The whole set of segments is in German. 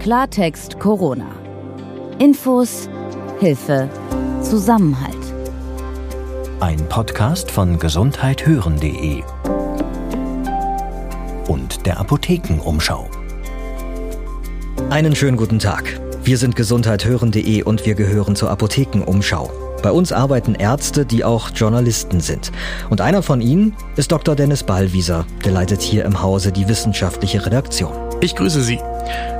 Klartext Corona. Infos, Hilfe, Zusammenhalt. Ein Podcast von gesundheithören.de und der Apothekenumschau. Einen schönen guten Tag. Wir sind gesundheithören.de und wir gehören zur Apothekenumschau. Bei uns arbeiten Ärzte, die auch Journalisten sind. Und einer von ihnen ist Dr. Dennis Ballwieser, der leitet hier im Hause die wissenschaftliche Redaktion. Ich grüße Sie.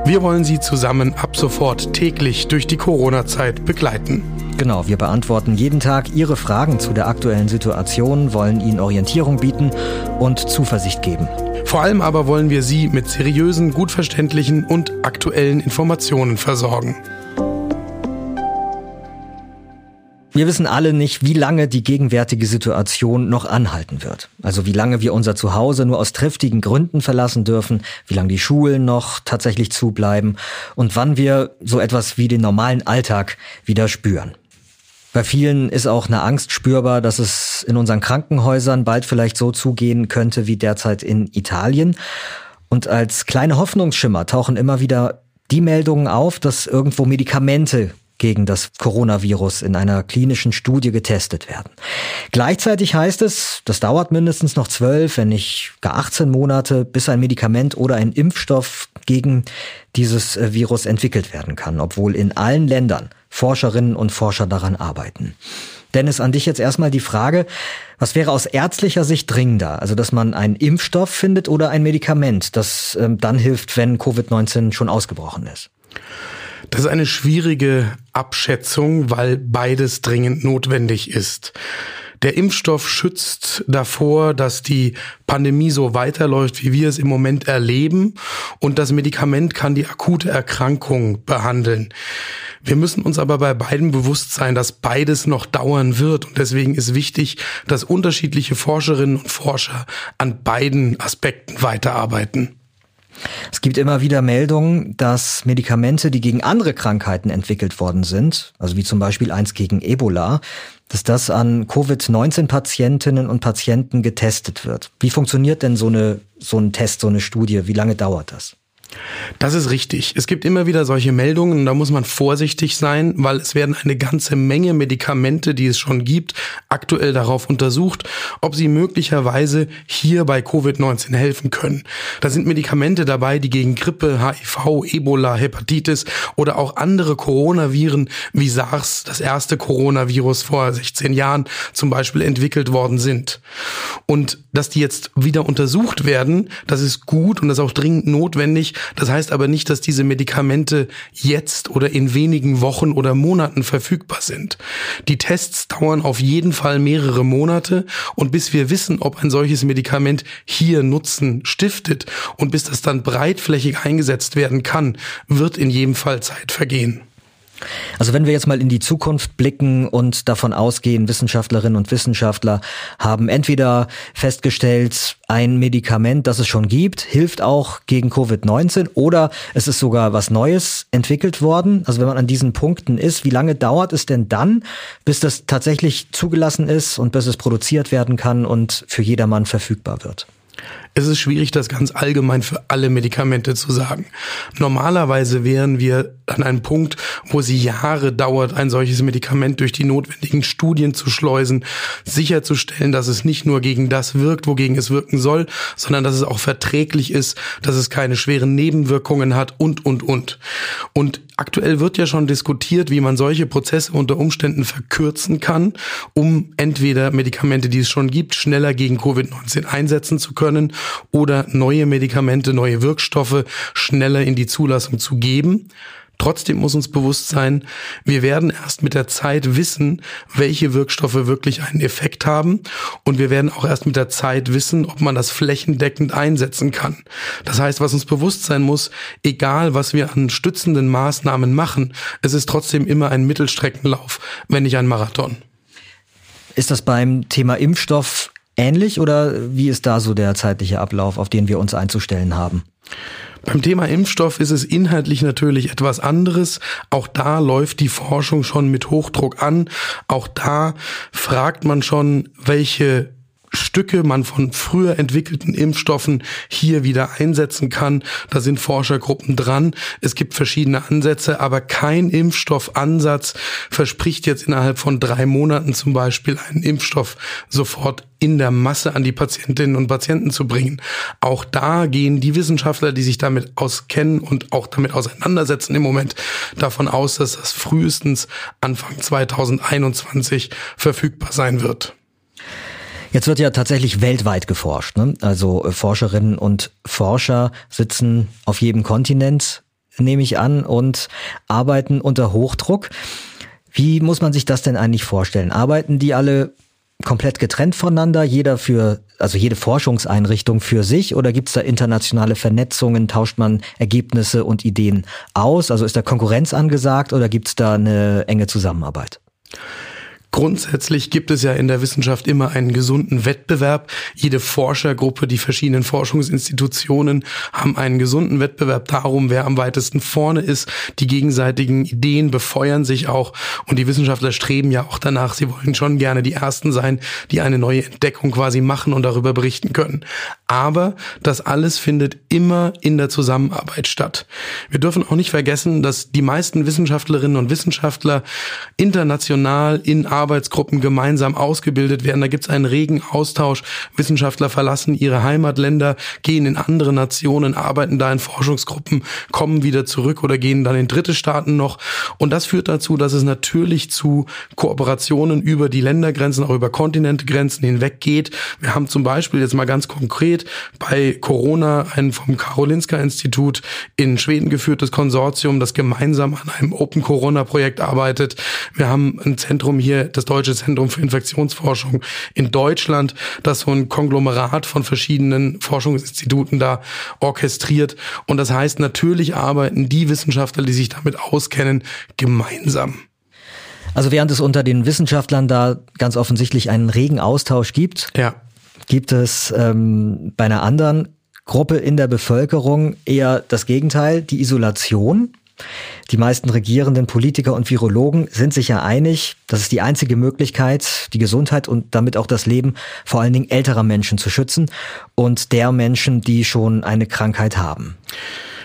Wir wollen Sie zusammen ab sofort täglich durch die Corona-Zeit begleiten. Genau, wir beantworten jeden Tag Ihre Fragen zu der aktuellen Situation, wollen Ihnen Orientierung bieten und Zuversicht geben. Vor allem aber wollen wir Sie mit seriösen, gut verständlichen und aktuellen Informationen versorgen. Wir wissen alle nicht, wie lange die gegenwärtige Situation noch anhalten wird. Also wie lange wir unser Zuhause nur aus triftigen Gründen verlassen dürfen, wie lange die Schulen noch tatsächlich zubleiben und wann wir so etwas wie den normalen Alltag wieder spüren. Bei vielen ist auch eine Angst spürbar, dass es in unseren Krankenhäusern bald vielleicht so zugehen könnte wie derzeit in Italien. Und als kleine Hoffnungsschimmer tauchen immer wieder die Meldungen auf, dass irgendwo Medikamente gegen das Coronavirus in einer klinischen Studie getestet werden. Gleichzeitig heißt es, das dauert mindestens noch zwölf, wenn nicht gar 18 Monate, bis ein Medikament oder ein Impfstoff gegen dieses äh, Virus entwickelt werden kann, obwohl in allen Ländern Forscherinnen und Forscher daran arbeiten. Dennis, an dich jetzt erstmal die Frage, was wäre aus ärztlicher Sicht dringender? Also, dass man einen Impfstoff findet oder ein Medikament, das ähm, dann hilft, wenn Covid-19 schon ausgebrochen ist? Das ist eine schwierige Abschätzung, weil beides dringend notwendig ist. Der Impfstoff schützt davor, dass die Pandemie so weiterläuft, wie wir es im Moment erleben. Und das Medikament kann die akute Erkrankung behandeln. Wir müssen uns aber bei beiden bewusst sein, dass beides noch dauern wird. Und deswegen ist wichtig, dass unterschiedliche Forscherinnen und Forscher an beiden Aspekten weiterarbeiten. Es gibt immer wieder Meldungen, dass Medikamente, die gegen andere Krankheiten entwickelt worden sind, also wie zum Beispiel eins gegen Ebola, dass das an Covid-19-Patientinnen und Patienten getestet wird. Wie funktioniert denn so eine, so ein Test, so eine Studie? Wie lange dauert das? Das ist richtig. Es gibt immer wieder solche Meldungen und da muss man vorsichtig sein, weil es werden eine ganze Menge Medikamente, die es schon gibt, aktuell darauf untersucht, ob sie möglicherweise hier bei Covid-19 helfen können. Da sind Medikamente dabei, die gegen Grippe, HIV, Ebola, Hepatitis oder auch andere Coronaviren wie SARS, das erste Coronavirus vor 16 Jahren zum Beispiel entwickelt worden sind. Und dass die jetzt wieder untersucht werden, das ist gut und das ist auch dringend notwendig, das heißt aber nicht, dass diese Medikamente jetzt oder in wenigen Wochen oder Monaten verfügbar sind. Die Tests dauern auf jeden Fall mehrere Monate und bis wir wissen, ob ein solches Medikament hier Nutzen stiftet und bis das dann breitflächig eingesetzt werden kann, wird in jedem Fall Zeit vergehen. Also wenn wir jetzt mal in die Zukunft blicken und davon ausgehen, Wissenschaftlerinnen und Wissenschaftler haben entweder festgestellt, ein Medikament, das es schon gibt, hilft auch gegen Covid-19 oder es ist sogar was Neues entwickelt worden. Also wenn man an diesen Punkten ist, wie lange dauert es denn dann, bis das tatsächlich zugelassen ist und bis es produziert werden kann und für jedermann verfügbar wird? Es ist schwierig, das ganz allgemein für alle Medikamente zu sagen. Normalerweise wären wir an einem Punkt, wo sie Jahre dauert, ein solches Medikament durch die notwendigen Studien zu schleusen, sicherzustellen, dass es nicht nur gegen das wirkt, wogegen es wirken soll, sondern dass es auch verträglich ist, dass es keine schweren Nebenwirkungen hat und, und, und. Und aktuell wird ja schon diskutiert, wie man solche Prozesse unter Umständen verkürzen kann, um entweder Medikamente, die es schon gibt, schneller gegen Covid-19 einsetzen zu können oder neue Medikamente, neue Wirkstoffe schneller in die Zulassung zu geben. Trotzdem muss uns bewusst sein, wir werden erst mit der Zeit wissen, welche Wirkstoffe wirklich einen Effekt haben. Und wir werden auch erst mit der Zeit wissen, ob man das flächendeckend einsetzen kann. Das heißt, was uns bewusst sein muss, egal was wir an stützenden Maßnahmen machen, es ist trotzdem immer ein Mittelstreckenlauf, wenn nicht ein Marathon. Ist das beim Thema Impfstoff ähnlich oder wie ist da so der zeitliche Ablauf, auf den wir uns einzustellen haben? Beim Thema Impfstoff ist es inhaltlich natürlich etwas anderes. Auch da läuft die Forschung schon mit Hochdruck an. Auch da fragt man schon, welche Stücke man von früher entwickelten Impfstoffen hier wieder einsetzen kann. Da sind Forschergruppen dran. Es gibt verschiedene Ansätze, aber kein Impfstoffansatz verspricht jetzt innerhalb von drei Monaten zum Beispiel einen Impfstoff sofort in der Masse an die Patientinnen und Patienten zu bringen. Auch da gehen die Wissenschaftler, die sich damit auskennen und auch damit auseinandersetzen im Moment davon aus, dass das frühestens Anfang 2021 verfügbar sein wird. Jetzt wird ja tatsächlich weltweit geforscht. Ne? Also äh, Forscherinnen und Forscher sitzen auf jedem Kontinent, nehme ich an, und arbeiten unter Hochdruck. Wie muss man sich das denn eigentlich vorstellen? Arbeiten die alle komplett getrennt voneinander, jeder für, also jede Forschungseinrichtung für sich oder gibt es da internationale Vernetzungen, tauscht man Ergebnisse und Ideen aus? Also ist da Konkurrenz angesagt oder gibt es da eine enge Zusammenarbeit? Grundsätzlich gibt es ja in der Wissenschaft immer einen gesunden Wettbewerb. Jede Forschergruppe, die verschiedenen Forschungsinstitutionen haben einen gesunden Wettbewerb darum, wer am weitesten vorne ist. Die gegenseitigen Ideen befeuern sich auch und die Wissenschaftler streben ja auch danach. Sie wollen schon gerne die Ersten sein, die eine neue Entdeckung quasi machen und darüber berichten können. Aber das alles findet immer in der Zusammenarbeit statt. Wir dürfen auch nicht vergessen, dass die meisten Wissenschaftlerinnen und Wissenschaftler international in Arbeitsgruppen gemeinsam ausgebildet werden. Da gibt es einen regen Austausch. Wissenschaftler verlassen ihre Heimatländer, gehen in andere Nationen, arbeiten da in Forschungsgruppen, kommen wieder zurück oder gehen dann in dritte Staaten noch. Und das führt dazu, dass es natürlich zu Kooperationen über die Ländergrenzen, auch über Kontinentegrenzen hinweg geht. Wir haben zum Beispiel jetzt mal ganz konkret bei Corona ein vom Karolinska Institut in Schweden geführtes Konsortium, das gemeinsam an einem Open Corona Projekt arbeitet. Wir haben ein Zentrum hier das Deutsche Zentrum für Infektionsforschung in Deutschland, das so ein Konglomerat von verschiedenen Forschungsinstituten da orchestriert. Und das heißt, natürlich arbeiten die Wissenschaftler, die sich damit auskennen, gemeinsam. Also während es unter den Wissenschaftlern da ganz offensichtlich einen regen Austausch gibt, ja. gibt es ähm, bei einer anderen Gruppe in der Bevölkerung eher das Gegenteil, die Isolation. Die meisten regierenden Politiker und Virologen sind sich ja einig, das ist die einzige Möglichkeit, die Gesundheit und damit auch das Leben vor allen Dingen älterer Menschen zu schützen und der Menschen, die schon eine Krankheit haben.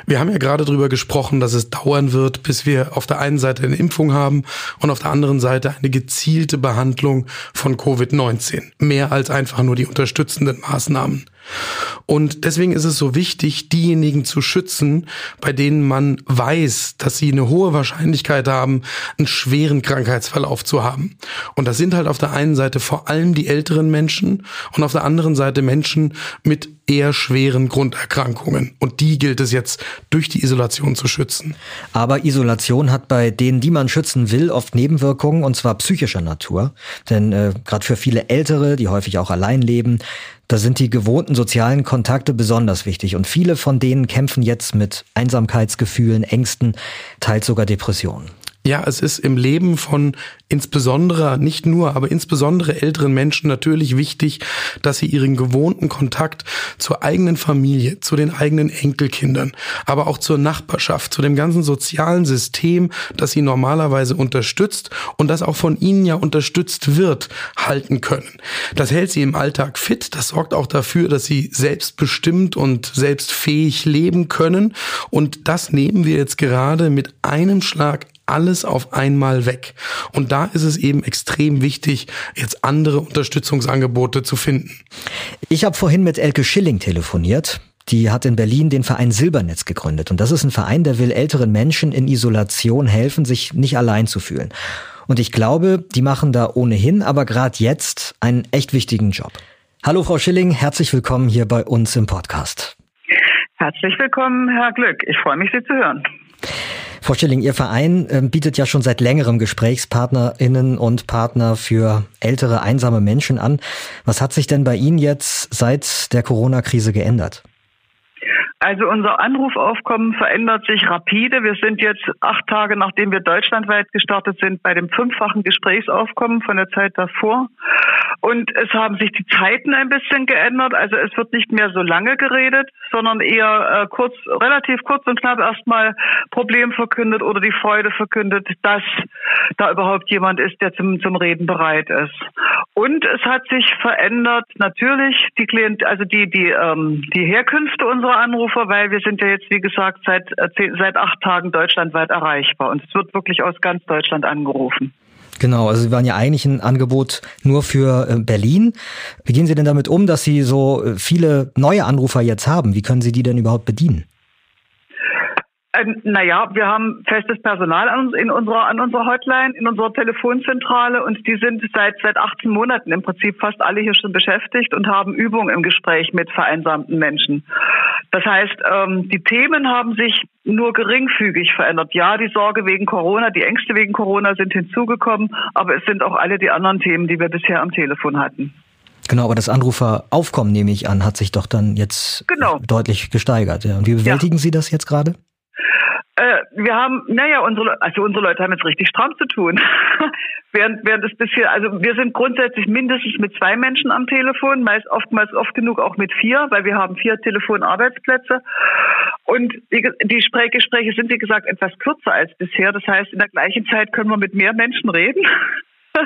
Wir haben ja gerade darüber gesprochen, dass es dauern wird, bis wir auf der einen Seite eine Impfung haben und auf der anderen Seite eine gezielte Behandlung von Covid-19. Mehr als einfach nur die unterstützenden Maßnahmen. Und deswegen ist es so wichtig, diejenigen zu schützen, bei denen man weiß, dass sie eine hohe Wahrscheinlichkeit haben, einen schweren Krankheitsverlauf zu haben. Und das sind halt auf der einen Seite vor allem die älteren Menschen und auf der anderen Seite Menschen mit eher schweren Grunderkrankungen. Und die gilt es jetzt durch die Isolation zu schützen. Aber Isolation hat bei denen, die man schützen will, oft Nebenwirkungen, und zwar psychischer Natur. Denn äh, gerade für viele Ältere, die häufig auch allein leben, da sind die gewohnten sozialen Kontakte besonders wichtig und viele von denen kämpfen jetzt mit Einsamkeitsgefühlen, Ängsten, teils sogar Depressionen. Ja, es ist im Leben von insbesondere, nicht nur, aber insbesondere älteren Menschen natürlich wichtig, dass sie ihren gewohnten Kontakt zur eigenen Familie, zu den eigenen Enkelkindern, aber auch zur Nachbarschaft, zu dem ganzen sozialen System, das sie normalerweise unterstützt und das auch von ihnen ja unterstützt wird, halten können. Das hält sie im Alltag fit, das sorgt auch dafür, dass sie selbstbestimmt und selbstfähig leben können und das nehmen wir jetzt gerade mit einem Schlag alles auf einmal weg. Und da ist es eben extrem wichtig, jetzt andere Unterstützungsangebote zu finden. Ich habe vorhin mit Elke Schilling telefoniert. Die hat in Berlin den Verein Silbernetz gegründet. Und das ist ein Verein, der will älteren Menschen in Isolation helfen, sich nicht allein zu fühlen. Und ich glaube, die machen da ohnehin, aber gerade jetzt einen echt wichtigen Job. Hallo Frau Schilling, herzlich willkommen hier bei uns im Podcast. Herzlich willkommen, Herr Glück. Ich freue mich, Sie zu hören. Frau Schilling, Ihr Verein ähm, bietet ja schon seit längerem GesprächspartnerInnen und Partner für ältere, einsame Menschen an. Was hat sich denn bei Ihnen jetzt seit der Corona-Krise geändert? Also unser Anrufaufkommen verändert sich rapide. Wir sind jetzt acht Tage, nachdem wir deutschlandweit gestartet sind, bei dem fünffachen Gesprächsaufkommen von der Zeit davor. Und es haben sich die Zeiten ein bisschen geändert. Also es wird nicht mehr so lange geredet, sondern eher äh, kurz, relativ kurz und knapp erstmal Problem verkündet oder die Freude verkündet, dass da überhaupt jemand ist, der zum, zum Reden bereit ist. Und es hat sich verändert natürlich die Klient, also die, die, ähm, die Herkünfte unserer Anrufer, weil wir sind ja jetzt, wie gesagt, seit, äh, seit acht Tagen deutschlandweit erreichbar. Und es wird wirklich aus ganz Deutschland angerufen. Genau, also Sie waren ja eigentlich ein Angebot nur für äh, Berlin. Wie gehen Sie denn damit um, dass Sie so äh, viele neue Anrufer jetzt haben? Wie können Sie die denn überhaupt bedienen? Ähm, naja, wir haben festes Personal an, in unserer, an unserer Hotline, in unserer Telefonzentrale und die sind seit, seit 18 Monaten im Prinzip fast alle hier schon beschäftigt und haben Übung im Gespräch mit vereinsamten Menschen. Das heißt, ähm, die Themen haben sich nur geringfügig verändert. Ja, die Sorge wegen Corona, die Ängste wegen Corona sind hinzugekommen, aber es sind auch alle die anderen Themen, die wir bisher am Telefon hatten. Genau, aber das Anruferaufkommen, nehme ich an, hat sich doch dann jetzt genau. deutlich gesteigert. Und wie bewältigen ja. Sie das jetzt gerade? Äh, wir haben, naja, unsere, also unsere Leute haben jetzt richtig stramm zu tun. während, während es bisher, also wir sind grundsätzlich mindestens mit zwei Menschen am Telefon, meist oftmals oft genug auch mit vier, weil wir haben vier Telefonarbeitsplätze. Und die, die Gespräche sind, wie gesagt, etwas kürzer als bisher. Das heißt, in der gleichen Zeit können wir mit mehr Menschen reden.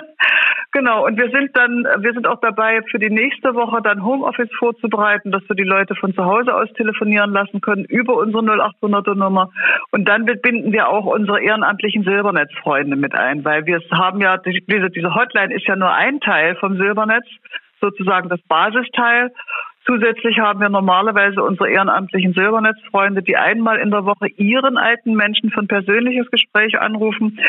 genau, und wir sind dann, wir sind auch dabei, für die nächste Woche dann Homeoffice vorzubereiten, dass wir die Leute von zu Hause aus telefonieren lassen können über unsere 0800er Nummer. Und dann binden wir auch unsere ehrenamtlichen Silbernetzfreunde mit ein, weil wir haben ja, diese Hotline ist ja nur ein Teil vom Silbernetz, sozusagen das Basisteil. Zusätzlich haben wir normalerweise unsere ehrenamtlichen Silbernetzfreunde, die einmal in der Woche ihren alten Menschen für ein persönliches Gespräch anrufen,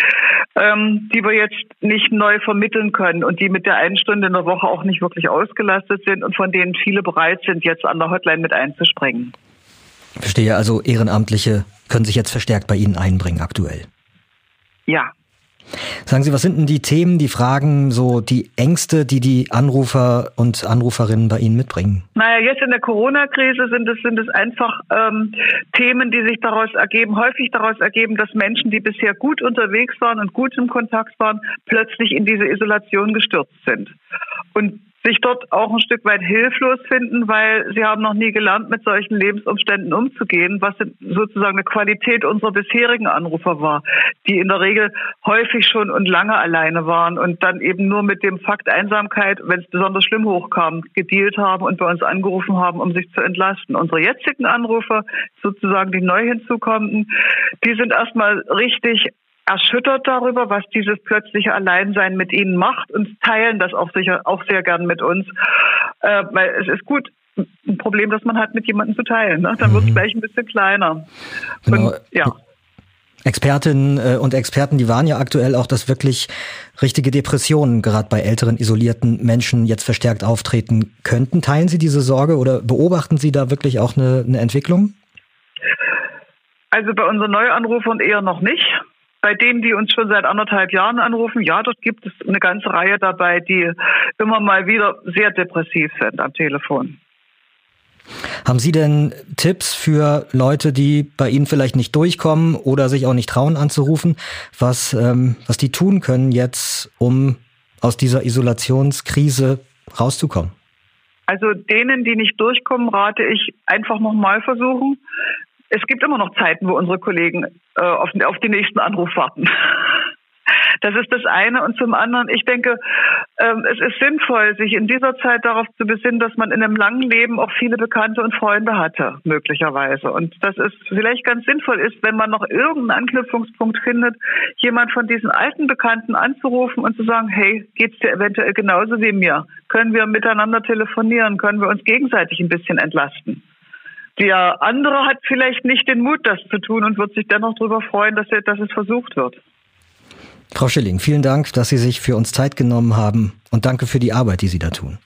ähm, die wir jetzt nicht neu vermitteln können und die mit der einen Stunde in der Woche auch nicht wirklich ausgelastet sind und von denen viele bereit sind, jetzt an der Hotline mit einzuspringen. Verstehe, also Ehrenamtliche können sich jetzt verstärkt bei Ihnen einbringen aktuell. Ja, Sagen Sie, was sind denn die Themen, die Fragen, so die Ängste, die die Anrufer und Anruferinnen bei Ihnen mitbringen? Naja, jetzt in der Corona-Krise sind es, sind es einfach ähm, Themen, die sich daraus ergeben, häufig daraus ergeben, dass Menschen, die bisher gut unterwegs waren und gut im Kontakt waren, plötzlich in diese Isolation gestürzt sind. Und sich dort auch ein Stück weit hilflos finden, weil sie haben noch nie gelernt, mit solchen Lebensumständen umzugehen, was sozusagen eine Qualität unserer bisherigen Anrufer war, die in der Regel häufig schon und lange alleine waren und dann eben nur mit dem Fakt Einsamkeit, wenn es besonders schlimm hochkam, gedealt haben und bei uns angerufen haben, um sich zu entlasten. Unsere jetzigen Anrufer, sozusagen die neu hinzukommenden, die sind erstmal richtig erschüttert darüber, was dieses plötzliche Alleinsein mit ihnen macht und teilen das auch sicher auch sehr gern mit uns, äh, weil es ist gut, ein Problem, das man hat, mit jemandem zu teilen. Ne? Dann mhm. wird es gleich ein bisschen kleiner. Genau. Und, ja. Expertinnen äh, und Experten, die waren ja aktuell auch, dass wirklich richtige Depressionen gerade bei älteren isolierten Menschen jetzt verstärkt auftreten könnten. Teilen Sie diese Sorge oder beobachten Sie da wirklich auch eine, eine Entwicklung? Also bei unseren Neuanrufern eher noch nicht. Bei denen, die uns schon seit anderthalb Jahren anrufen, ja, dort gibt es eine ganze Reihe dabei, die immer mal wieder sehr depressiv sind am Telefon. Haben Sie denn Tipps für Leute, die bei Ihnen vielleicht nicht durchkommen oder sich auch nicht trauen anzurufen, was, ähm, was die tun können jetzt, um aus dieser Isolationskrise rauszukommen? Also denen, die nicht durchkommen, rate ich einfach nochmal versuchen es gibt immer noch Zeiten, wo unsere Kollegen äh, auf, auf den nächsten Anruf warten. Das ist das eine. Und zum anderen, ich denke, ähm, es ist sinnvoll, sich in dieser Zeit darauf zu besinnen, dass man in einem langen Leben auch viele Bekannte und Freunde hatte, möglicherweise. Und dass es vielleicht ganz sinnvoll ist, wenn man noch irgendeinen Anknüpfungspunkt findet, jemand von diesen alten Bekannten anzurufen und zu sagen, hey, geht's dir eventuell genauso wie mir? Können wir miteinander telefonieren? Können wir uns gegenseitig ein bisschen entlasten? Der andere hat vielleicht nicht den Mut, das zu tun und wird sich dennoch darüber freuen, dass, er, dass es versucht wird. Frau Schilling, vielen Dank, dass Sie sich für uns Zeit genommen haben und danke für die Arbeit, die Sie da tun.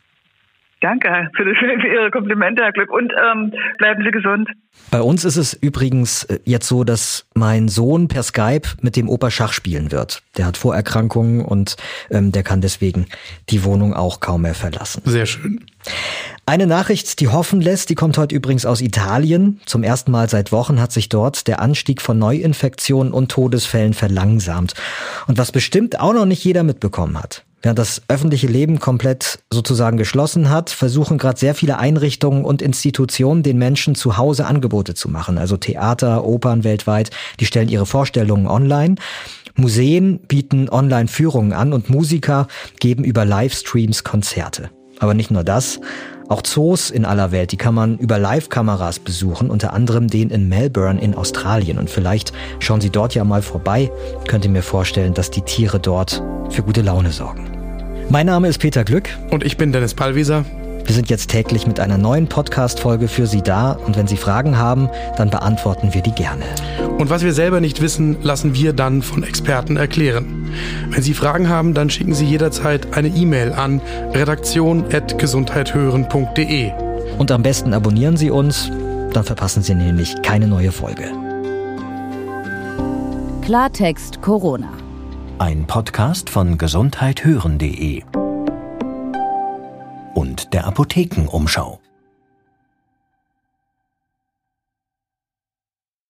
Danke für, für Ihre Komplimente, Herr Glück. Und ähm, bleiben Sie gesund. Bei uns ist es übrigens äh, jetzt so, dass mein Sohn per Skype mit dem Opa Schach spielen wird. Der hat Vorerkrankungen und ähm, der kann deswegen die Wohnung auch kaum mehr verlassen. Sehr schön. Eine Nachricht, die hoffen lässt, die kommt heute übrigens aus Italien. Zum ersten Mal seit Wochen hat sich dort der Anstieg von Neuinfektionen und Todesfällen verlangsamt. Und was bestimmt auch noch nicht jeder mitbekommen hat. Während das öffentliche Leben komplett sozusagen geschlossen hat, versuchen gerade sehr viele Einrichtungen und Institutionen den Menschen zu Hause Angebote zu machen. Also Theater, Opern weltweit, die stellen ihre Vorstellungen online. Museen bieten Online-Führungen an und Musiker geben über Livestreams Konzerte. Aber nicht nur das. Auch Zoos in aller Welt, die kann man über Live-Kameras besuchen, unter anderem den in Melbourne in Australien. Und vielleicht schauen Sie dort ja mal vorbei. Könnt ihr mir vorstellen, dass die Tiere dort für gute Laune sorgen. Mein Name ist Peter Glück. Und ich bin Dennis Pallwieser. Wir sind jetzt täglich mit einer neuen Podcast-Folge für Sie da und wenn Sie Fragen haben, dann beantworten wir die gerne. Und was wir selber nicht wissen, lassen wir dann von Experten erklären. Wenn Sie Fragen haben, dann schicken Sie jederzeit eine E-Mail an redaktion.gesundheithören.de. Und am besten abonnieren Sie uns, dann verpassen Sie nämlich keine neue Folge. Klartext Corona. Ein Podcast von gesundheithören.de und der Apothekenumschau.